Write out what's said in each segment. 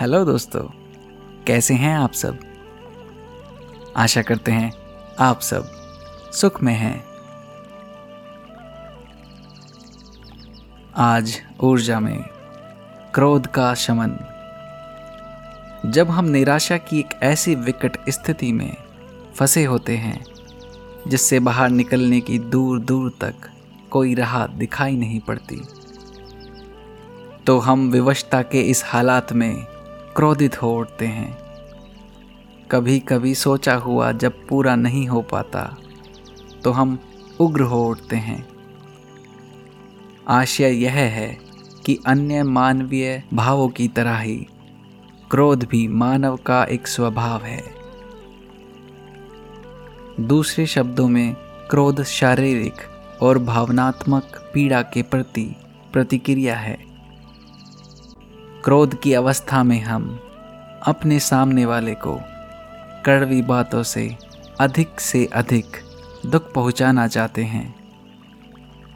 Hello दोस्तों, कैसे हैं आप सब? आशा करते हैं आप सब सुख में हैं। आज ऊर्जा में क्रोध का शमन। जब हम निराशा की एक ऐसी विकट स्थिति में फंसे होते हैं, जिससे बाहर निकलने की दूर दूर तक कोई राह दिखाई नहीं पड़ती तो हम विवशता के इस हालात में क्रोधित हो उठते हैं। कभी कभी सोचा हुआ जब पूरा नहीं हो पाता तो हम उग्र हो उठते हैं। आशय यह है कि अन्य मानवीय भावों की तरह ही क्रोध भी मानव का एक स्वभाव है। दूसरे शब्दों में, क्रोध शारीरिक और भावनात्मक पीड़ा के प्रति प्रतिक्रिया है। क्रोध की अवस्था में हम अपने सामने वाले को कड़वी बातों से अधिक से अधिक दुख पहुंचाना चाहते हैं।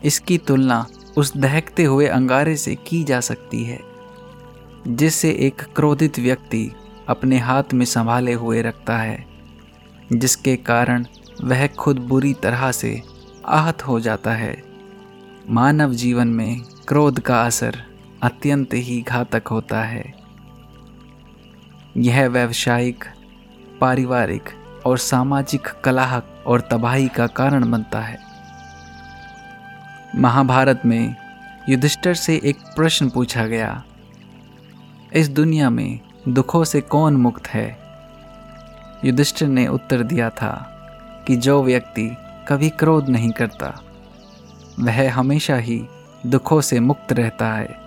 इसकी तुलना उस दहकते हुए अंगारे से की जा सकती है, जिससे एक क्रोधित व्यक्ति अपने हाथ में संभाले हुए रखता है, जिसके कारण वह खुद बुरी तरह से आहत हो जाता है। मानव जीवन में क्रोध का असर अत्यंत ही घातक होता है। यह व्यवसायिक, पारिवारिक और सामाजिक कलाह और तबाही का कारण बनता है। महाभारत में युधिष्ठर से एक प्रश्न पूछा गया, इस दुनिया में दुखों से कौन मुक्त है? युधिष्ठिर ने उत्तर दिया था कि जो व्यक्ति कभी क्रोध नहीं करता, वह हमेशा ही दुखों से मुक्त रहता है।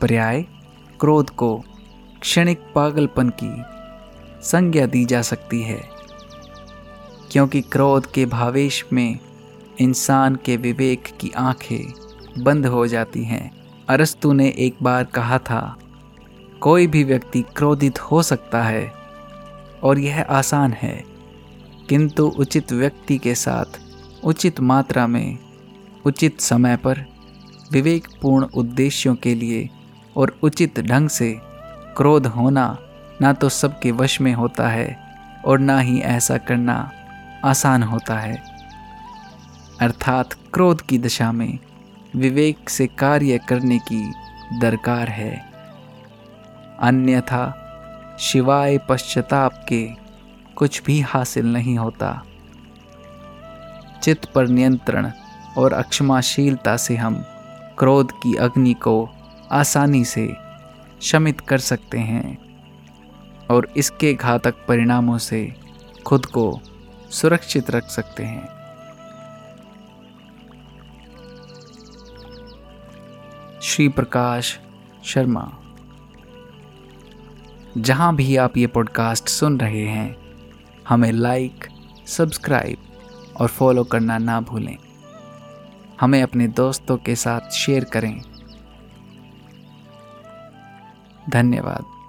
पर्याय क्रोध को क्षणिक पागलपन की संज्ञा दी जा सकती है, क्योंकि क्रोध के भावेश में इंसान के विवेक की आँखें बंद हो जाती हैं। अरस्तु ने एक बार कहा था, कोई भी व्यक्ति क्रोधित हो सकता है, और यह आसान है, किंतु उचित व्यक्ति के साथ उचित मात्रा में, उचित समय पर विवेकपूर्ण उद्देश्यों के लिए और उचित ढंग से क्रोध होना ना तो सबके वश में होता है और ना ही ऐसा करना आसान होता है। अर्थात क्रोध की दशा में विवेक से कार्य करने की दरकार है। अन्यथा शिवाय पश्चाताप के कुछ भी हासिल नहीं होता। चित्त पर नियंत्रण और अक्षमाशीलता से हम क्रोध की अग्नि को आसानी से शमित कर सकते हैं और इसके घातक परिणामों से खुद को सुरक्षित रख सकते हैं। श्री प्रकाश शर्मा, जहाँ भी आप ये पॉडकास्ट सुन रहे हैं, हमें लाइक सब्सक्राइब और फॉलो करना ना भूलें। हमें अपने दोस्तों के साथ शेयर करें। धन्यवाद।